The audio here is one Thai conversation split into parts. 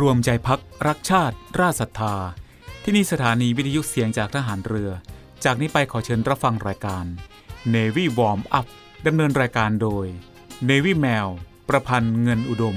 รวมใจพักรักชาติ ราชศรัทธา ที่นี่สถานีวิทยุเสียงจากทหารเรือ จากนี้ไปขอเชิญรับฟังรายการ Navy Warm Up ดำเนินรายการโดย Navy Mail ประพันธ์เงินอุดม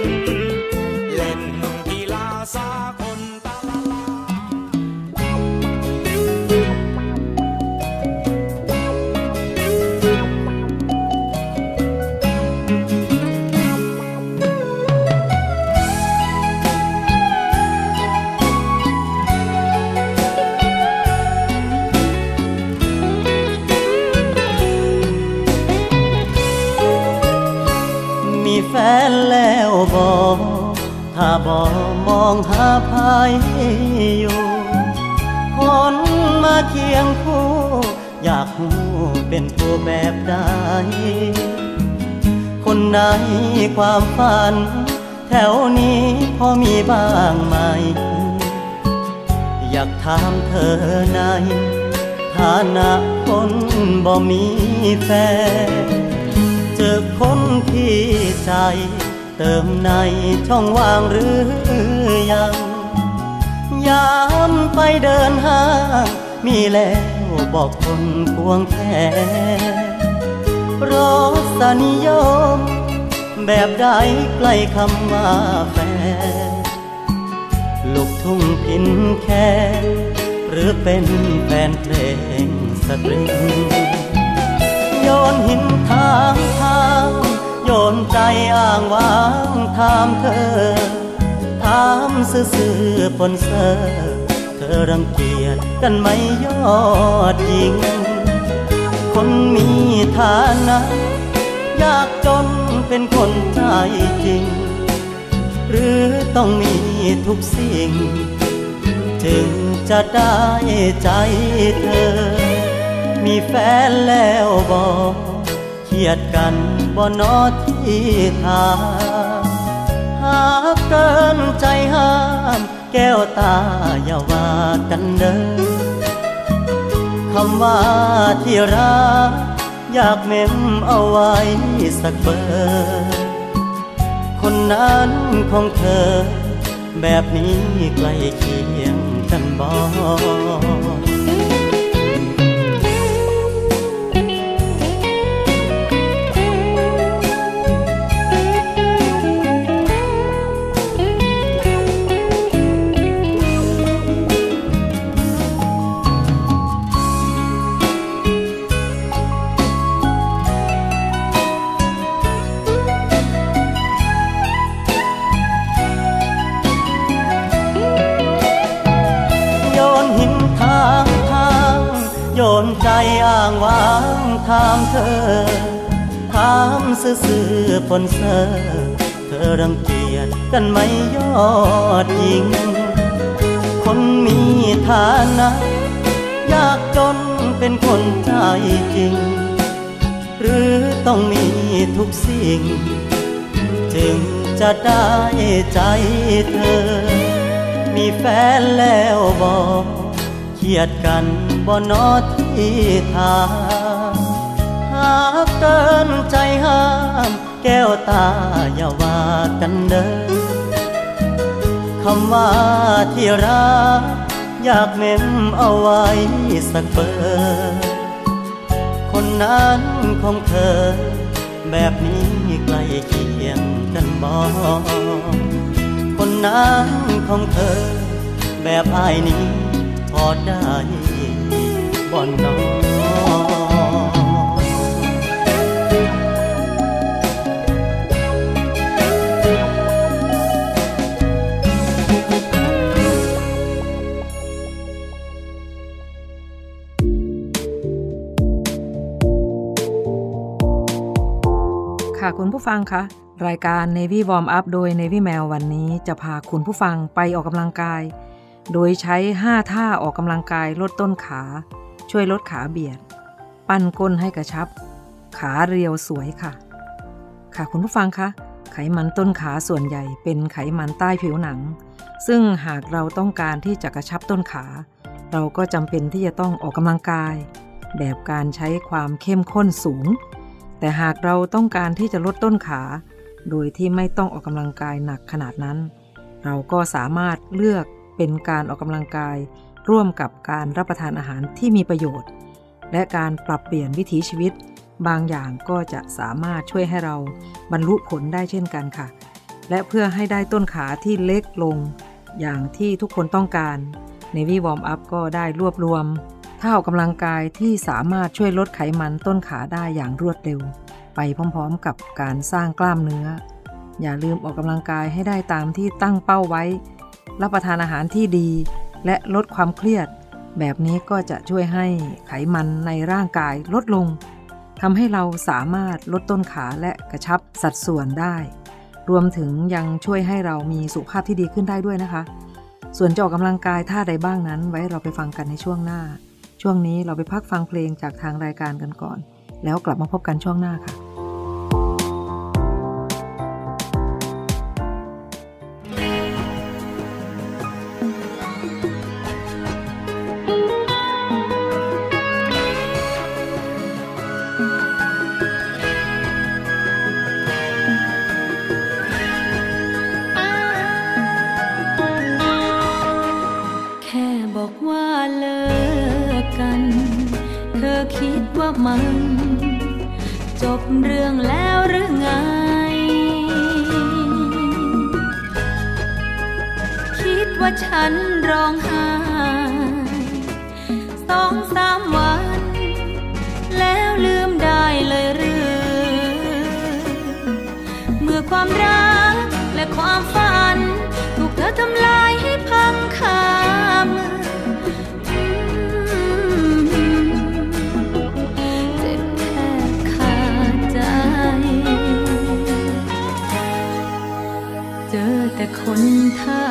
บอมองหาภายอยู่คนมาเคียงคู่ อยากหูเป็นผู้แบบใดคนในความฝัน แถวนี้พอมีบ้างไหม อยากถามเธอในฐานะคนบ่มีแฟนเจอคนที่ใจ เติมในช่องว่างหรือยัง ยามไปเดินห้าง มีแล้วบอกคนควงแค่รสนิยม แบบใดใกล้คำว่าแฟนลูกทุ่งพินแค่หรือเป็นแฟนเพลงสตริงโยนหินทางทาง โยนใจอ้างว้างถามเธอ ถามซื่อๆปนเสอเธอรังเกียจกันไหมยอดหญิง คนมีฐานะยากจนเป็นคนใจจริง หรือต้องมีทุกสิ่ง จึงจะได้ใจเธอ มีแฟนแล้วบอกเขียดกัน บ่นอที่ทางหากเกินใจห้าม แก้วตาอย่าว่ากันเด้อคำว่าที่รักอยากเม้มเอาไว้สักเบอร์คนนั้นของเธอ แบบนี้ใกล้เคียงกันบ่างวางถามเธอ ถามซื่อๆปนเสอเธอรังเกียจกันไหมยอดหญิง คนมีฐานะ ยากจนเป็นคนใจจริง หรือต้องมีทุกสิ่ง จึงจะได้ใจเธอ มีแฟนแล้วบอก เขียดกันบ่นอที่ทางหากเกินใจห้าม แก้วตาอย่าว่ากันเด้อคำว่าที่รัก อยากเม้มเอาไว้สักเบอร์คนนั้นของเธอ แบบนี้ใกล้เคียงกันบ่คนนั้นของเธอ แบบอายนี้ พอได้บ่นอค่ะคุณผู้ฟังคะรายการ Navy Warm Up โดย Navy Mail วันนี้จะพาคุณผู้ฟังไปออกกำลังกาย โดยใช้ 5 ท่าออกกำลังกายลดต้นขา ช่วยลดขาเบียด ปั้นก้นให้กระชับ ขาเรียวสวยค่ะ ค่ะคุณผู้ฟังคะ ไขมันต้นขาส่วนใหญ่เป็นไขมันใต้ผิวหนัง ซึ่งหากเราต้องการที่จะกระชับต้นขา เราก็จำเป็นที่จะต้องออกกำลังกาย แบบการใช้ความเข้มข้นสูง แต่หากเราต้องการที่จะลดต้นขา โดยที่ไม่ต้องออกกำลังกายหนักขนาดนั้น เราก็สามารถเลือก เป็นการออกกำลังกาย ร่วมกับการรับประทานอาหารที่มีประโยชน์ และการปรับเปลี่ยนวิถีชีวิต บางอย่างก็จะสามารถช่วยให้เราบรรลุผลได้เช่นกันค่ะ และเพื่อให้ได้ต้นขาที่เล็กลง อย่างที่ทุกคนต้องการ Navy Warm Up ก็ได้รวบรวมท่าออกกำลังกายที่สามารถช่วยลดไขมันต้นขาได้อย่างรวดเร็ว ไปพร้อมๆกับการสร้างกล้ามเนื้อ อย่าลืมออกกำลังกายให้ได้ตามที่ตั้งเป้าไว้ รับประทานอาหารที่ดี และลดความเครียด แบบนี้ก็จะช่วยให้ไขมันในร่างกายลดลงทำให้เราสามารถลดต้นขาและกระชับสัดส่วนได้ รวมถึงยังช่วยให้เรามีสุขภาพที่ดีขึ้นได้ด้วยนะคะ ส่วนจะออกกำลังกายท่าใดบ้างนั้น ไว้เราไปฟังกันในช่วงหน้า ช่วงนี้เราไปพักฟังเพลงจากทางรายการกันก่อน แล้วกลับมาพบกันช่วงหน้าค่ะ คนถาม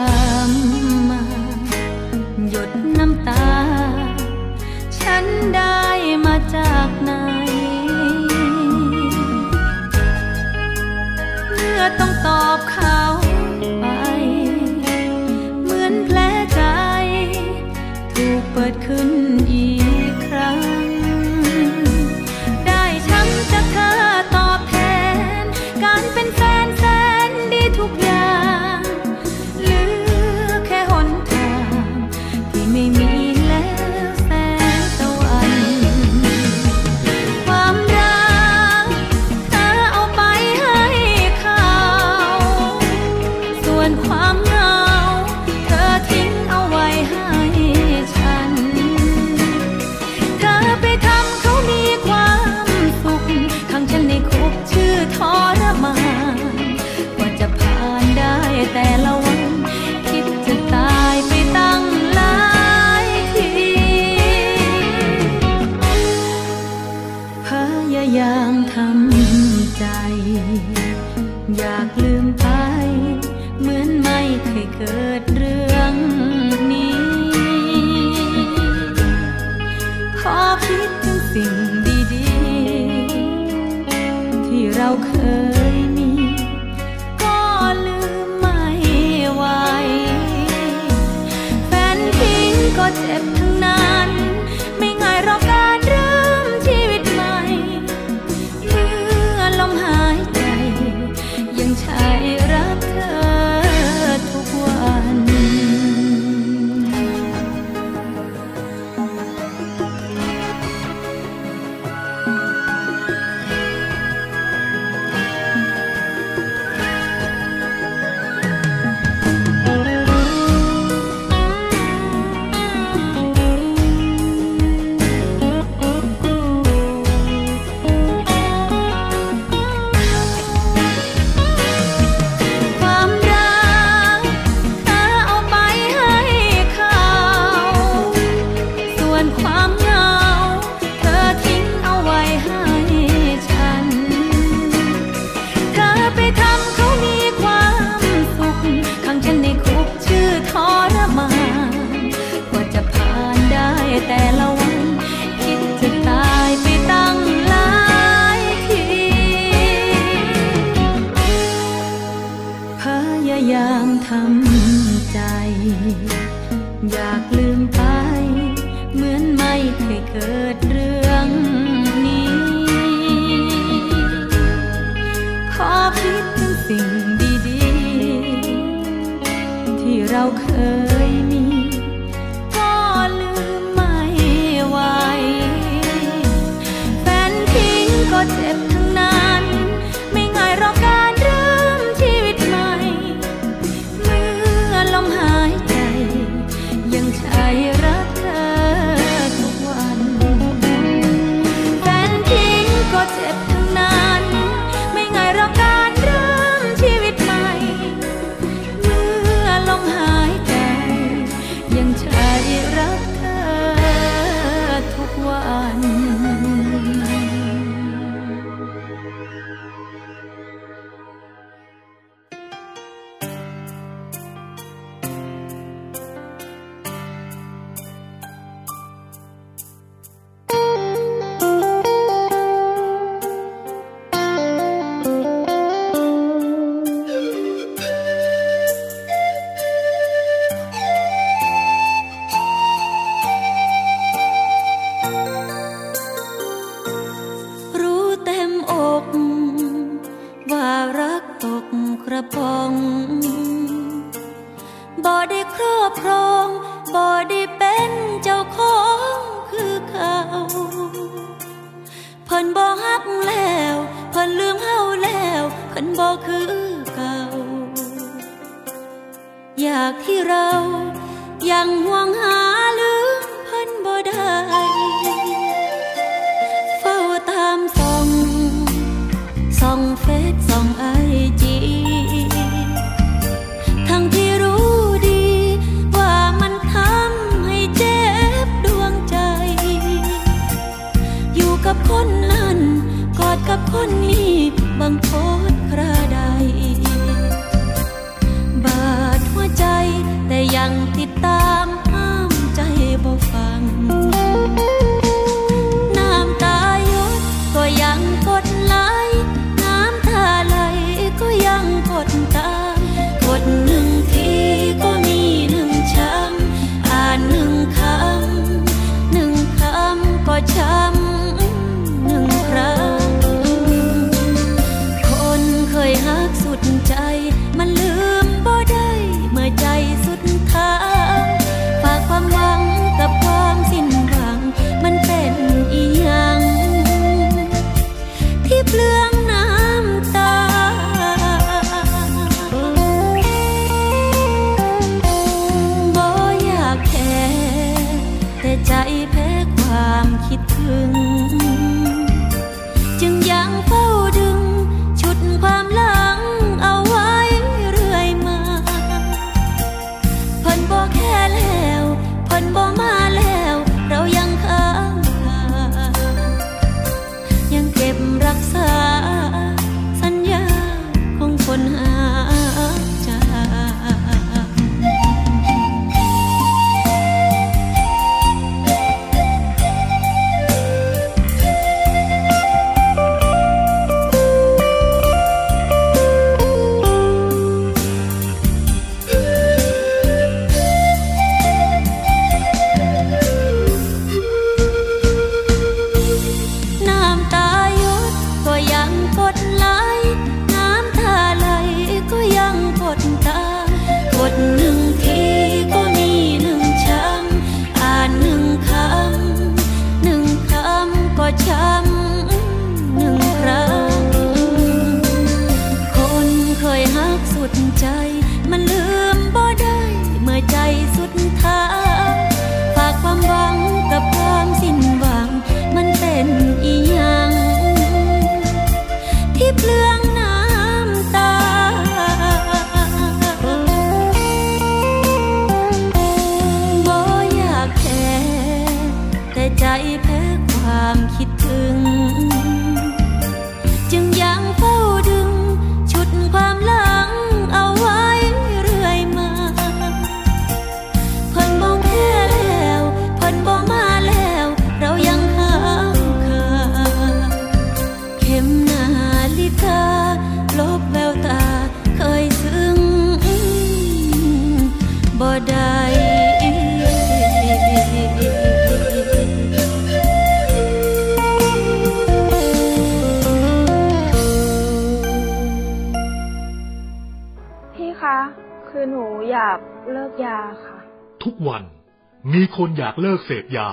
ากเลิกเสพยา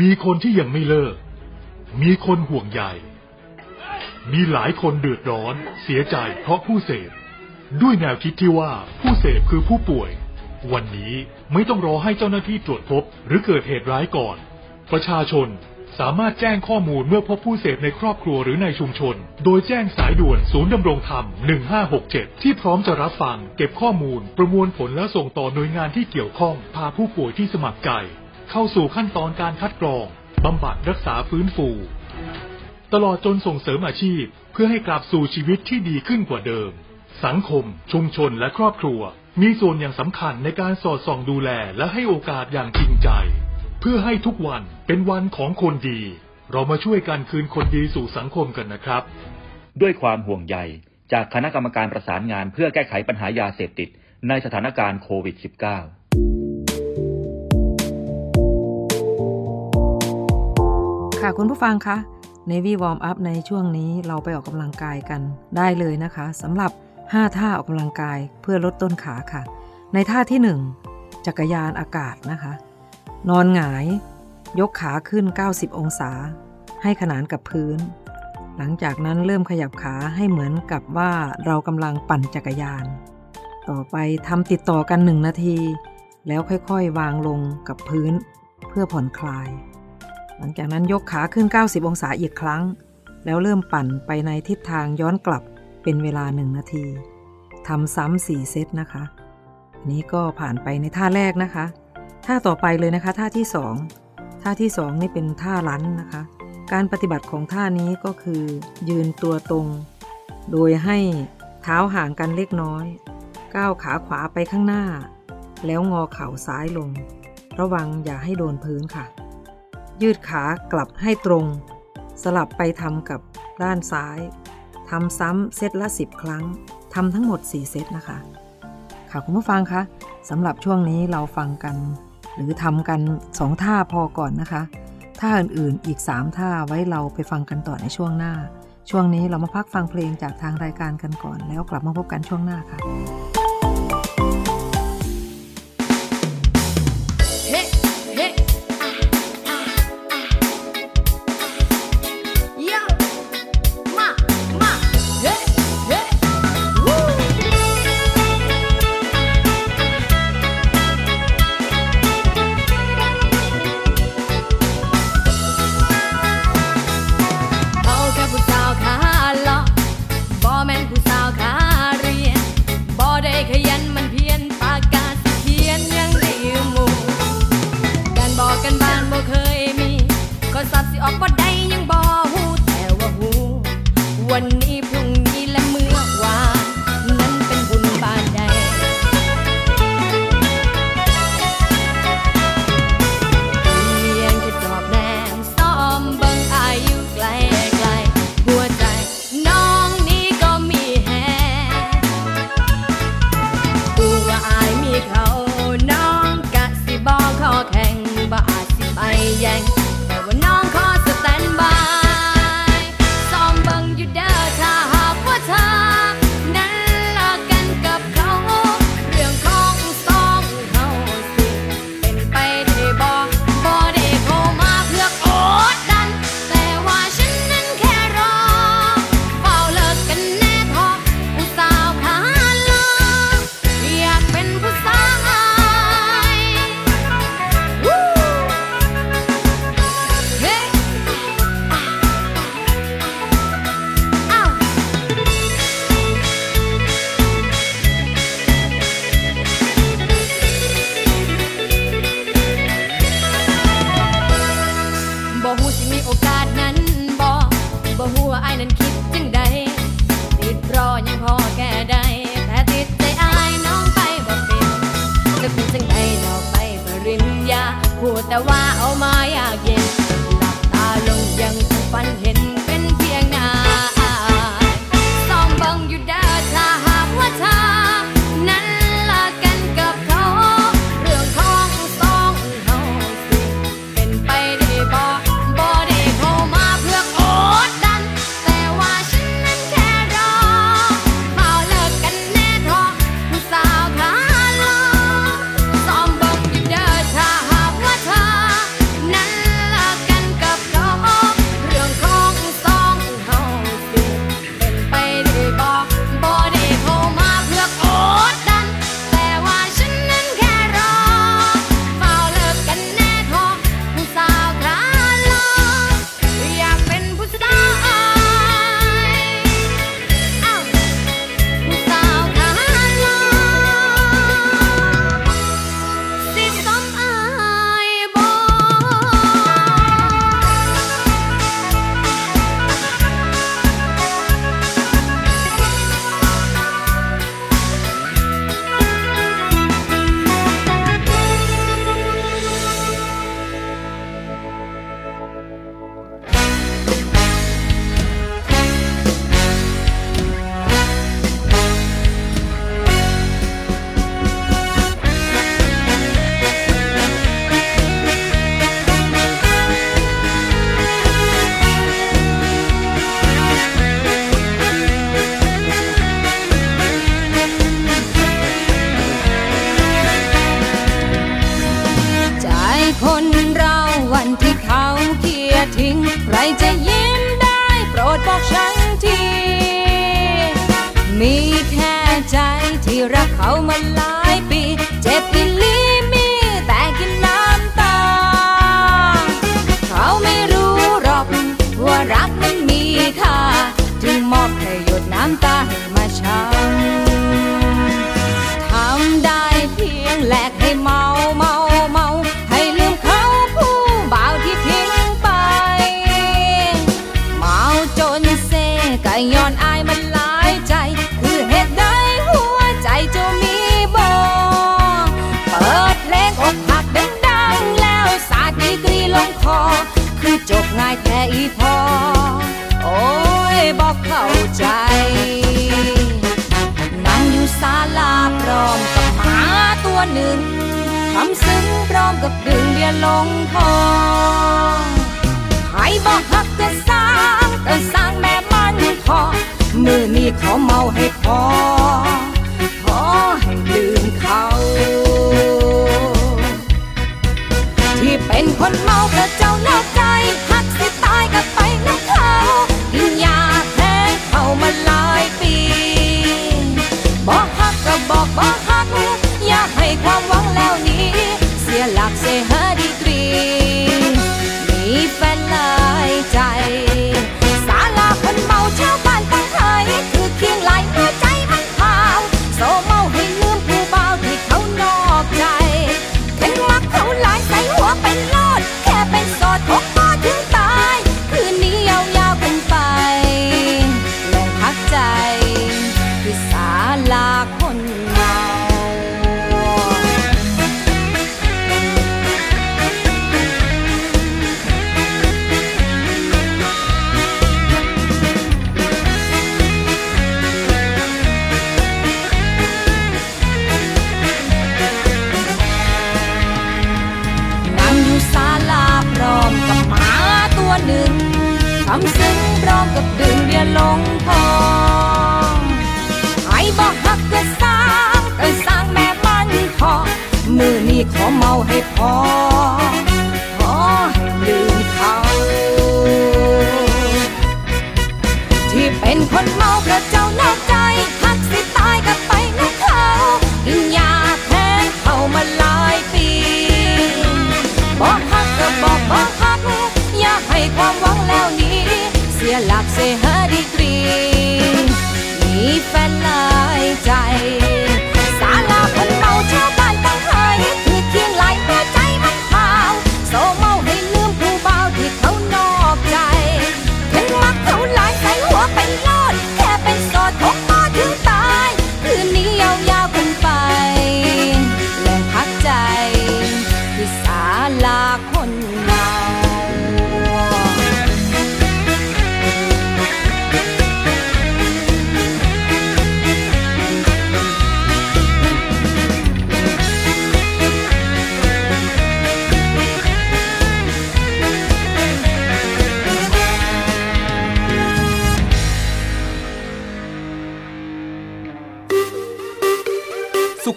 มีคนที่ยังไม่เลิก มีคนห่วงใยมีหลายคนเดือดร้อน เสียใจเพราะผู้เสพ ด้วยแนวคิดที่ว่าผู้เสพคือผู้ป่วย วันนี้ไม่ต้องรอให้เจ้าหน้าที่ตรวจพบ หรือเกิดเหตุร้ายก่อน ประชาชนสามารถแจ้งข้อมูลเมื่อพบผู้เสพในครอบครัวหรือในชุมชน โดยแจ้งสายด่วนศูนย์ดำรงธรรม 1567 ที่พร้อมจะรับฟัง เก็บข้อมูล ประมวลผลและส่งต่อหน่วยงานที่เกี่ยวข้อง พาผู้ป่วยที่สมัครใจ เข้าสู่ขั้นตอนการคัดกรองบำบัดรักษาฟื้นฟู ตลอดจนส่งเสริมอาชีพ เพื่อให้กลับสู่ชีวิตที่ดีขึ้นกว่าเดิม สังคม ชุมชนและครอบครัว มีส่วนอย่างสำคัญในการสอดส่องดูแลและให้โอกาสอย่างจริงใจ เพื่อให้ทุกวันเป็นวันของคนดี เรามาช่วยกันคืนคนดีสู่สังคมกันนะครับ ด้วยความห่วงใยจากคณะกรรมการประสานงานเพื่อแก้ไขปัญหายาเสพติดในสถานการณ์โควิด -19 ค่ะคุณผู้ฟังคะ Navy Warm Up ในช่วงนี้เราไปออกกำลังกายกันได้เลยนะคะสำหรับ 5 ท่าออกกำลังกายเพื่อลดต้นขาค่ะ ในท่าที่ 1 จักรยานอากาศนะคะ นอนหงาย ยกขาขึ้น 90 องศา ให้ขนานกับพื้น หลังจากนั้นเริ่มขยับขาให้เหมือนกับว่าเรากำลังปั่นจักรยาน ต่อไปทำติดต่อกัน 1 นาที แล้วค่อยๆ วางลงกับพื้น เพื่อผ่อนคลาย หลังจากนั้นยกขาขึ้น 90 องศาอีกครั้ง แล้วเริ่มปั่นไปในทิศทางย้อนกลับเป็นเวลา 1 นาทีทำซ้ำ4เซตนะคะ อันนี้ก็ผ่านไปในท่าแรกนะคะ ท่าต่อไปเลยนะคะ ท่าที่ 2 ท่าที่ 2 นี่เป็นท่าลันนะคะ การปฏิบัติของท่านี้ก็คือยืนตัวตรง โดยให้เท้าห่างกันเล็กน้อย ก้าวขาขวาไปข้างหน้า แล้วงอเข่าซ้ายลง ระวังอย่าให้โดนพื้นค่ะ ยืดขากลับให้ตรง สลับไปทำกับด้านซ้ายทำซ้ำเซตละ 10 ครั้งทำทั้งหมด 4 เซตนะคะ ค่ะคุณผู้ฟังคะสำหรับช่วงนี้เราฟังกัน หรือทำกัน 2 ท่าพอก่อนนะคะ ท่าอื่นๆอีก 3 ท่าไว้เราไปฟังกันต่อในช่วงหน้า ช่วงนี้เรามาพักฟังเพลงจากทางรายการกันก่อน แล้วกลับมาพบกันช่วงหน้าค่ะ รักมันมีค่าจึงมอบแค่หยดน้ำตาให้ ทำซึ้งพร้อมกับดึงเบียร์ลงคอให้บอกหักก็สร้างก็สร้างแม่มันพอมือนี้ขอเมาให้พอ เมาให้พอ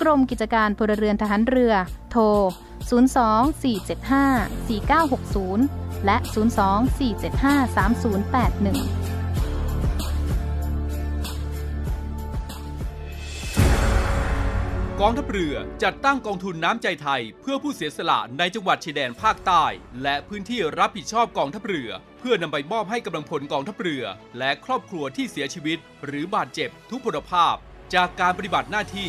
กรมกิจการพลเรือนทหารเรือ โทร 024754960 และ 024753081กองทัพเรือจัดตั้งกองทุนน้ำใจไทย เพื่อผู้เสียสละในจังหวัดชายแดนภาคใต้ และพื้นที่รับผิดชอบกองทัพเรือ เพื่อนำไปมอบให้กำลังพลกองทัพเรือ และครอบครัวที่เสียชีวิต หรือบาดเจ็บทุกพลภาพ จากการปฏิบัติหน้าที่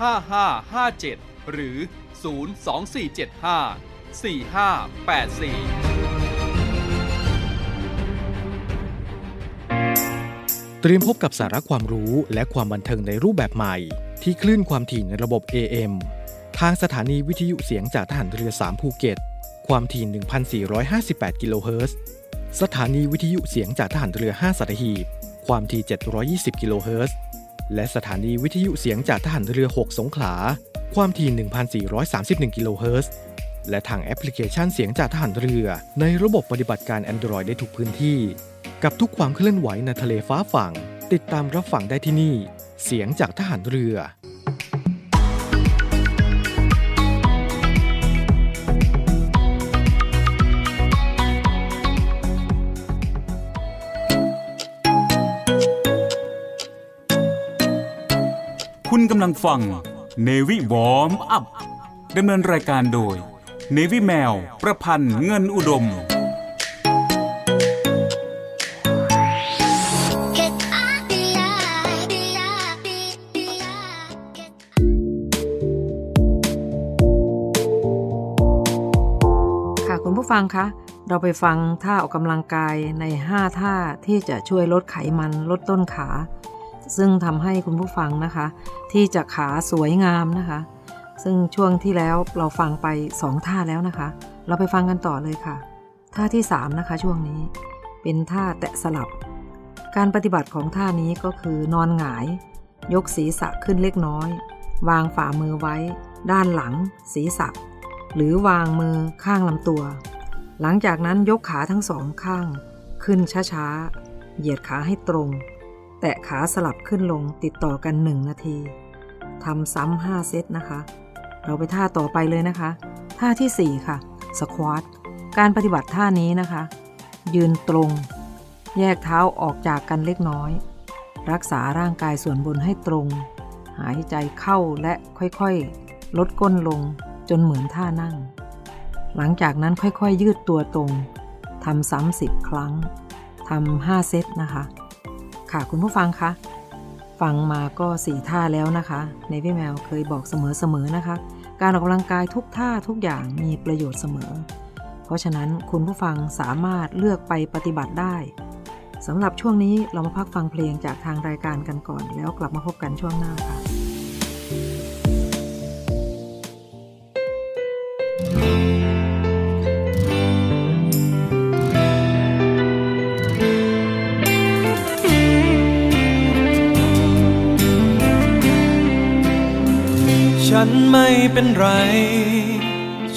5557 หรือ 02475 4584 เตรียมพบกับสาระความรู้และความบันเทิงในรูปแบบใหม่ ที่คลื่นความถี่ในระบบ AM ทางสถานีวิทยุเสียงจากทหารเรือ 3 ภูเก็ต ความถี่ 1,458 กิโลเฮิรตซ์ สถานีวิทยุเสียงจากทหารเรือ 5สัตหีบ ความถี่ 720 กิโลเฮิรตซ์ และสถานีวิทยุเสียงจากทหารเรือ 6 สงขลา ความถี่ 1,431 กิโลเฮิรตซ์ และทางแอปพลิเคชันเสียงจากทหารเรือ ในระบบปฏิบัติการ Android ได้ทุกพื้นที่ กับทุกความเคลื่อนไหวในทะเลฟ้าฝั่ง ติดตามรับฟังได้ที่นี่ เสียงจากทหารเรือ คุณกำลังฟังเนวิวอมอัพดำเนินรายการโดยเนวิแมว ประพันธ์เงินอุดม ค่ะคุณผู้ฟังคะเราไปฟังท่าออกกำลังกายใน 5 ท่าที่จะช่วยลดไขมันลดต้นขา ซึ่งทำให้คุณผู้ฟังนะคะ ที่จะขาสวยงามนะคะ ซึ่งช่วงที่แล้วเราฟังไป 2 ท่าแล้วนะคะ เราไปฟังกันต่อเลยค่ะ ท่าที่ 3 นะคะช่วงนี้ เป็นท่าแตะสลับ การปฏิบัติของท่านี้ก็คือนอนหงาย ยกศีรษะขึ้นเล็กน้อย วางฝ่ามือไว้ ด้านหลัง ศีรษะ หรือวางมือข้างลำตัว หลังจากนั้นยกขาทั้งสองข้าง ขึ้นช้าๆเหยียดขาให้ตรง แตะขาสลับขึ้นลงติดต่อกัน 1 นาทีทำซ้ำ5เซตนะคะ เราไปท่าต่อไปเลยนะคะ ท่าทีสี่ 4 ค่ะสควอตการปฏิบัติท่านี้นะคะ ยืนตรง แยกเท้าออกจากกันเล็กน้อย รักษาร่างกายส่วนบนให้ตรง หายใจเข้าและค่อยๆ ลดก้นลงจนเหมือนท่านั่ง หลังจากนั้นค่อยๆ ยืดตัวตรงทำซ้ำสิบครั้งทำห้าเซตนะคะ ค่ะคุณผู้ฟังคะฟังมาก็สี่ท่าแล้วนะคะในพี่แมวเคยบอกเสมอๆนะคะ การออกกำลังกายทุกท่าทุกอย่างมีประโยชน์เสมอ เพราะฉะนั้นคุณผู้ฟังสามารถเลือกไปปฏิบัติได้สำหรับช่วงนี้เรามาพักฟังเพลงจากทางรายการกันก่อน แล้วกลับมาพบกันช่วงหน้าค่ะ ฉันไม่เป็นไร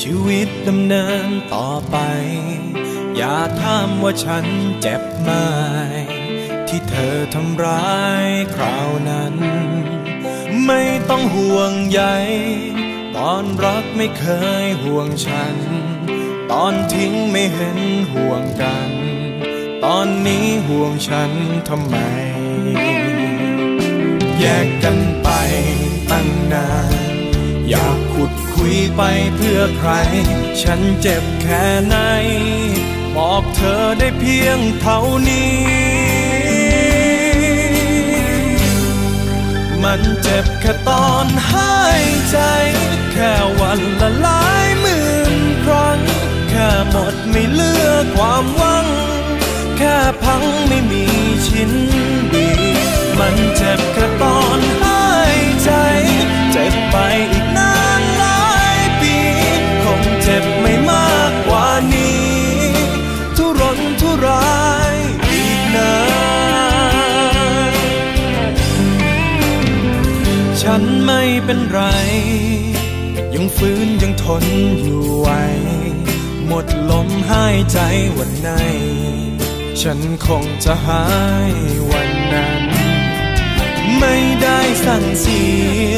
ชีวิตดำเนินต่อไป อย่าถามว่าฉันเจ็บไหมที่เธอทำร้ายคราวนั้น ไม่ต้องห่วงใยตอนรักไม่เคยห่วงฉัน ตอนทิ้งไม่เห็นห่วงกัน ตอนนี้ห่วงฉันทำไม แยกกันไปตั้งนาน อยากขุดคุยไปเพื่อใคร ฉันเจ็บแค่ไหน บอกเธอได้เพียงเท่านี้ มันเจ็บแค่ตอนหายใจ แค่วันละหลายหมื่นครั้ง แค่หมดไม่เลือกความหวัง แค่พังไม่มีชิ้นดี มันเจ็บแค่ตอนหายใจ เจ็บไปอีก เจ็บไม่มากกว่านี้ ทุรนทุรายอีกนานฉันไม่เป็นไร ยังฟื้นยังทนอยู่ไหวหมดลมหายใจวันไหน ฉันคงจะหายวันนั้น ไม่ได้สั่งเสีย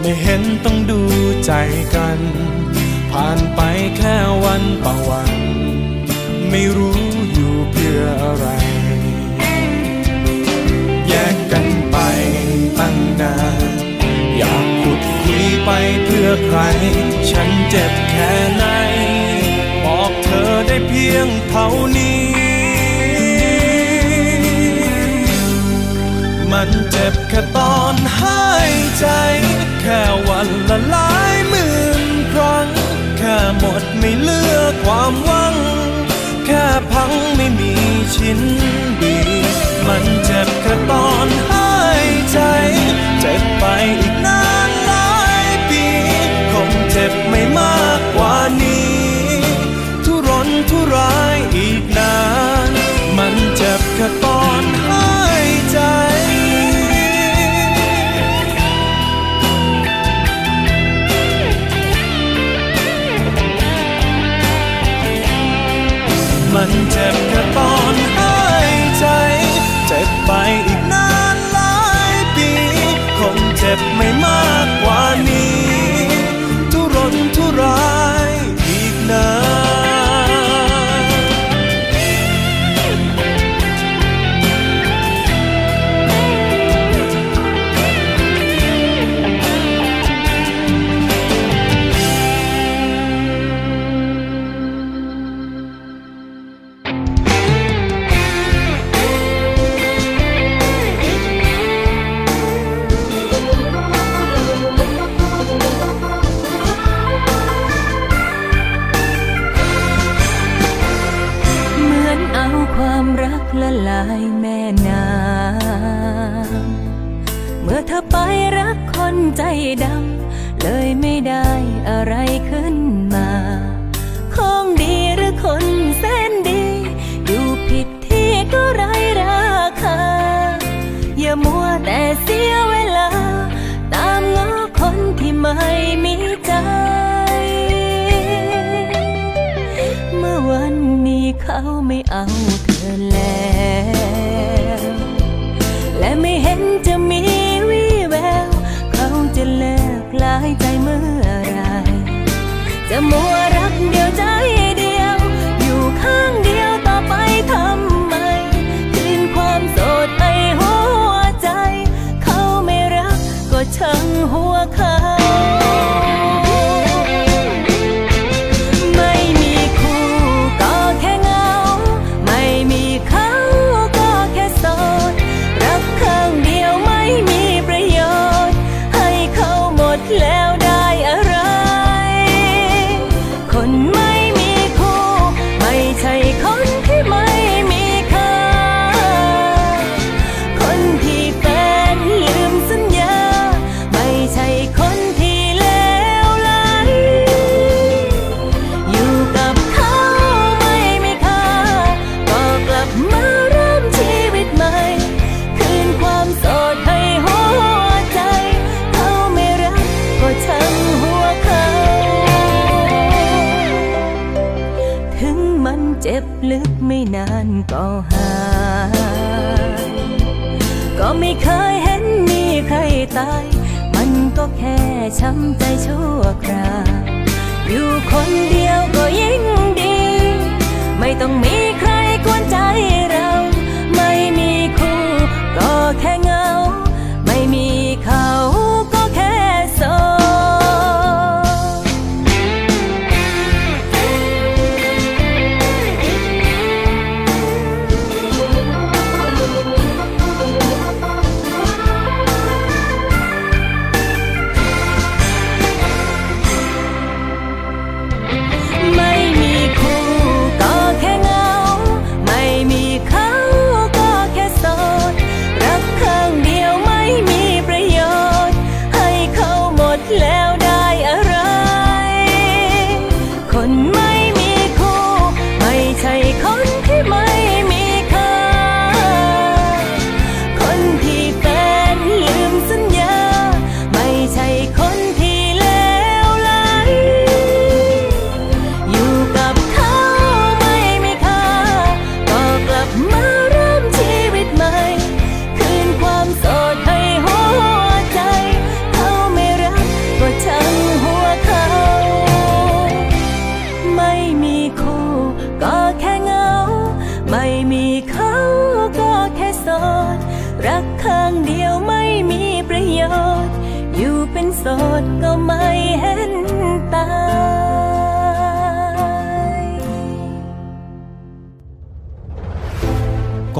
ไม่เห็นต้องดูใจกัน ผ่านไปแค่วันต่อวัน ไม่รู้อยู่เพื่ออะไร แยกกันไปตั้งนาน อยากขุดคุยไปเพื่อใคร ฉันเจ็บแค่ไหน บอกเธอได้เพียงเท่านี้ มันเจ็บแค่ตอนหายใจ แค่วันละลาย ไม่เลือกความหวัง แค่พังไม่มีชิ้นดี มันเจ็บ จ็บไม่มาก ไปรักคนใจดำเลยไม่ได้อะไรขึ้น ช้ำใจชั่วคราอยู่คนเดียวก็ยิ่งดี ไม่ต้องมีใคร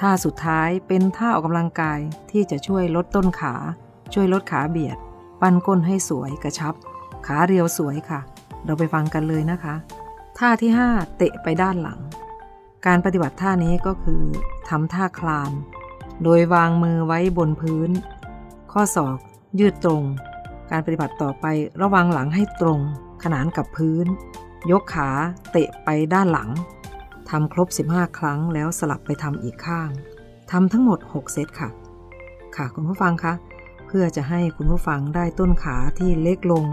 ท่าสุดท้ายเป็นท่าออกกำลังกายที่จะช่วยลดต้นขา ช่วยลดขาเบียด ปั้นก้นให้สวยกระชับ ขาเรียวสวยค่ะ เราไปฟังกันเลยนะคะ ท่าที่ 5 เตะไปด้านหลัง การปฏิบัติท่านี้ก็คือทำท่าคลาน โดยวางมือไว้บนพื้น ข้อศอก ยืดตรง การปฏิบัติต่อไประวังหลังให้ตรง ขนานกับพื้น ยกขาเตะไปด้านหลัง ทำครบ 15 ครั้งแล้วสลับไปทำอีกข้างทำทั้งหมด 6 เซตค่ะ ค่ะคุณผู้ฟังคะเพื่อจะให้คุณผู้ฟังได้ต้นขาที่เล็กลง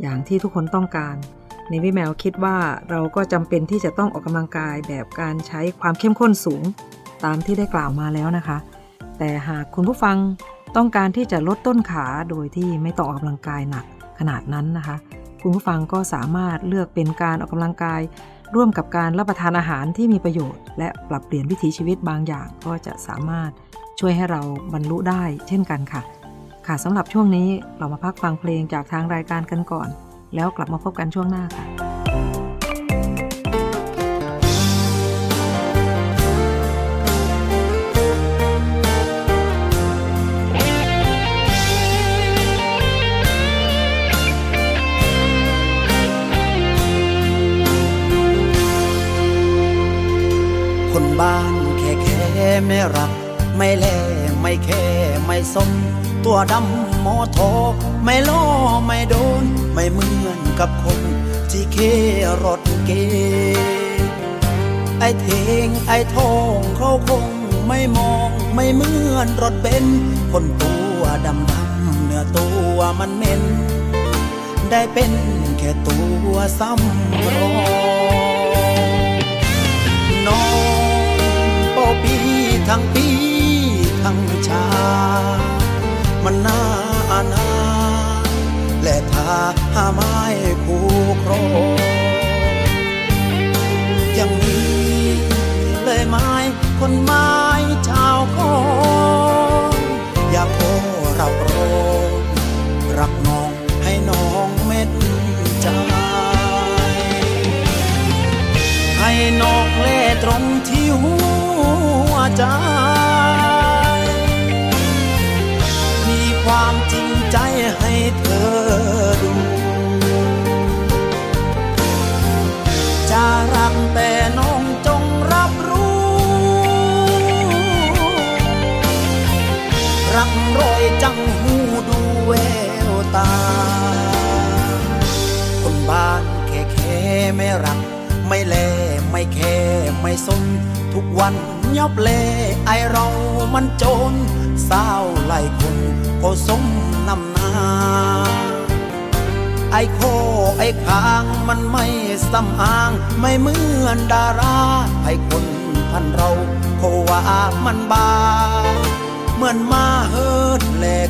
อย่างที่ทุกคนต้องการในวิแมวคิดว่าเราก็จำเป็นที่จะต้องออกกำลังกายแบบการใช้ความเข้มข้นสูง ตามที่ได้กล่าวมาแล้วนะคะ แต่หากคุณผู้ฟังต้องการที่จะลดต้นขาโดยที่ไม่ต้องออกกำลังกายหนักขนาดนั้นนะคะ คุณผู้ฟังก็สามารถเลือกเป็นการออกกำลังกาย ร่วมกับการรับประทานอาหารที่มีประโยชน์ และปรับเปลี่ยนวิถีชีวิตบางอย่างก็จะสามารถช่วยให้เราบรรลุได้เช่นกันค่ะ ค่ะสำหรับช่วงนี้เรามาพักฟังเพลงจากทางรายการกันก่อน แล้วกลับมาพบกันช่วงหน้าค่ะ บ้านแค่แค่ไม่รัก ไม่แลไม่แค่ไม่สม ตัวดำโมโทไม่ล้อไม่โดน ไม่เหมือนกับคน ที่เครถเก ไอเทงไอทองเขาคงไม่มองไม่เหมือนรถเบนคนตัวดำดำเนื้อตัวมันเหม็น ได้เป็นแค่ตัวซ้ำรอง ทั้งปีทั้งชา มันน่าอนาและถ้าหาไม้คู่ครองย่างนี้เลยไม้คนไม้ชาวของอยากโอรับรองรักน้องให้น้องเม็ดใจให้นอกเล่ตรงที่หัว ใจ มีความจริงใจให้เธอดู จะรักแต่น้องจงรับรู้ รักรอยจังหูดูแววตา คนบ้านแค่แค่ไม่รัก ไม่แลไม่แค่ไม่สนทุกวัน ยอบเลไอเรามันโจรสาวไล่คนก็สมนำนาไอโคไอคางมันไม่สำอาง ไม่เหมือนดารา ไอคนพันเราโคว่ามันบา เหมือนมาเฮิดแลก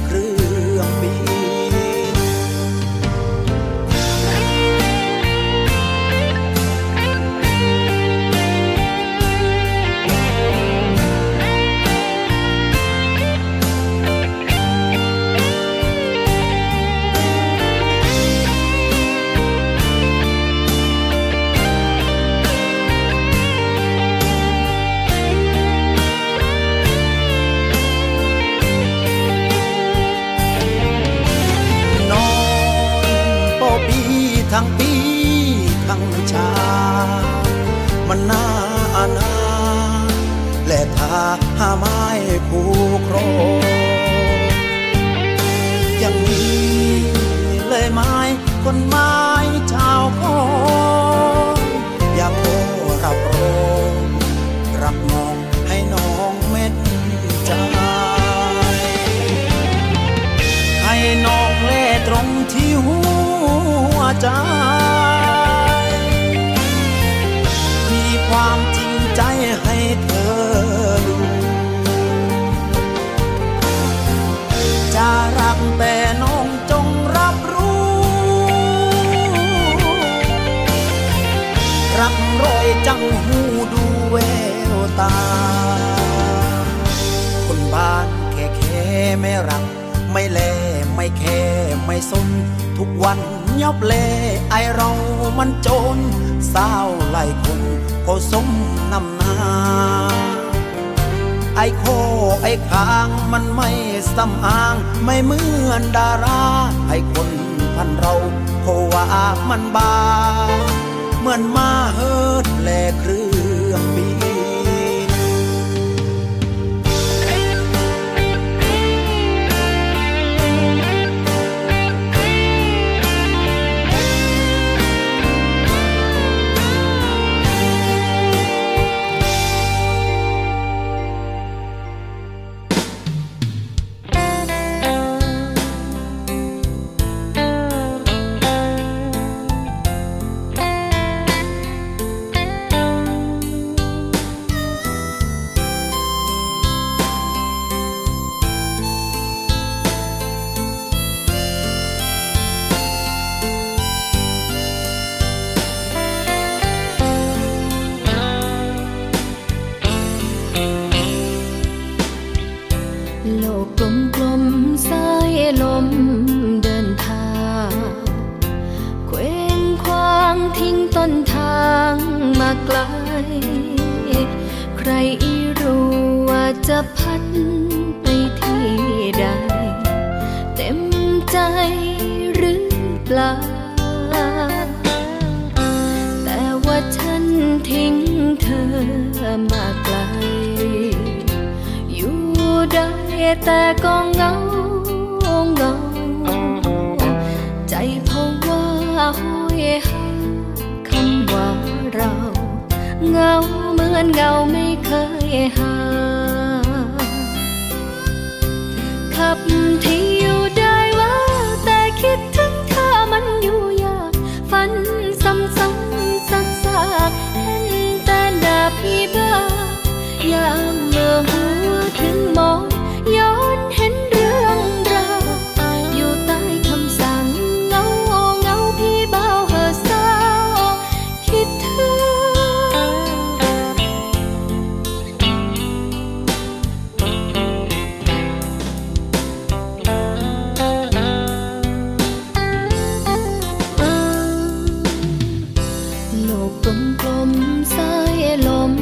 กลมกลมสายลม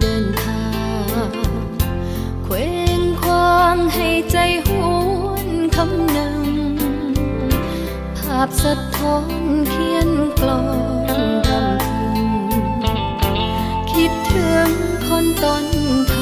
เดินทางเคว้งคว้างให้ใจหวนคำหนึ่งภาพสะท้อนเขียนกลอนดำพึงคิดถึงคนต้นทาง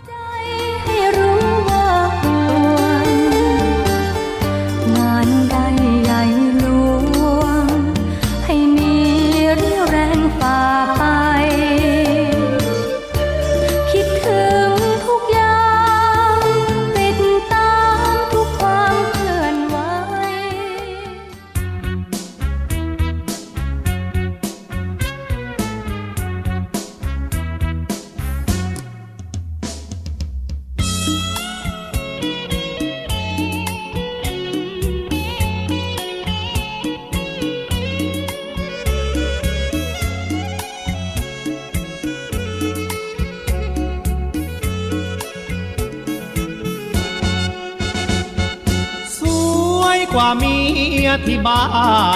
กว่าเมียที่บ้า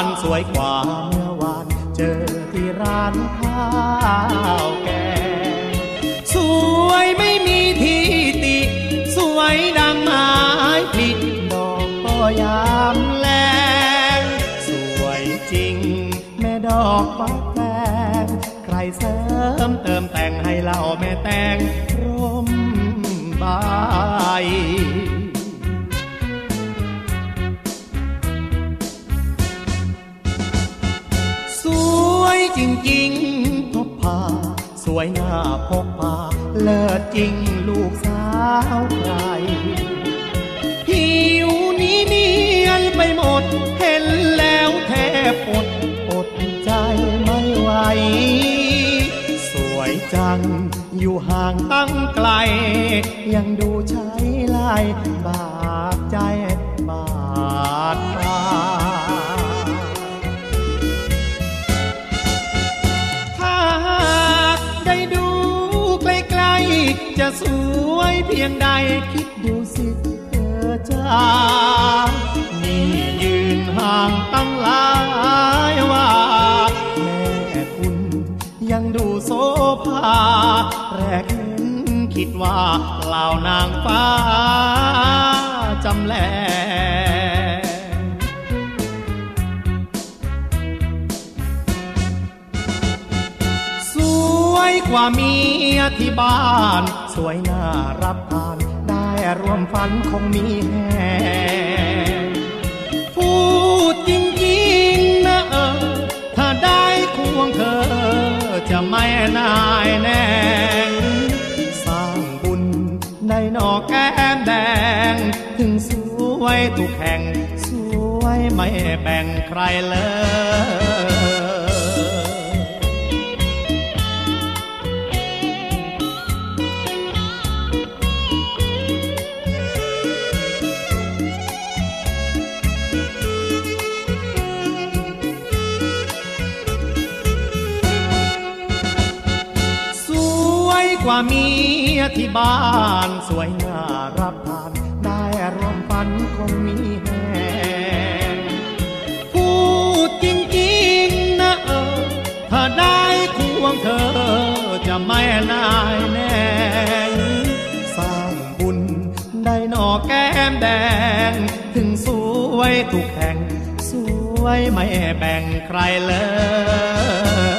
นสวยกว่าเมื่อวานเจอที่ร้านข้าวแกงสวยไม่มีที่ติ สวยดังไม้ผลิดอกก็ยามแลงสวยจริง แม่ดอกฟักแฟงใครเสริมเติมแต่งให้เล่าแม่แต่งร่มใบ สวยหน้าพกพาเลิศจริงลูกสาวใครผิวนี้เนียนไปหมด เห็นแล้วแทบอดอดใจไม่ไหว สวยจังอยู่ห่างตั้งไกล ยังดูใช้ลายบาดใจบาดตา เพียงใดคิดดูสิเธอจ้านี่ยืนห่างตั้งหลายว่าแม่คุณยังดูโซภาแรกเห็นคิดว่าเหล่านางฟ้าจำแลสวยกว่าเมียที่บ้าน สวยน่ารับทาน ได้ร่วมฝันคงมีแหงพูดจริงๆนะเออ ถ้าได้ควงเธอ จะไม่นายแน่งสร้างบุญได้นอกแก้มแดง ถึงสวยทุกแห่ง สวยไม่แบ่งใครเลย ว่าเมียที่บ้านสวยน่ารับทานได้ร่วมฝันคงมีแหงพูดจริงๆนะเออถ้าได้ควงเธอจะไม่นายแน่งสร้างบุญได้หนอแก้มแดง ถึงสวยทุกแห่ง สวยไม่แบ่งใครเลย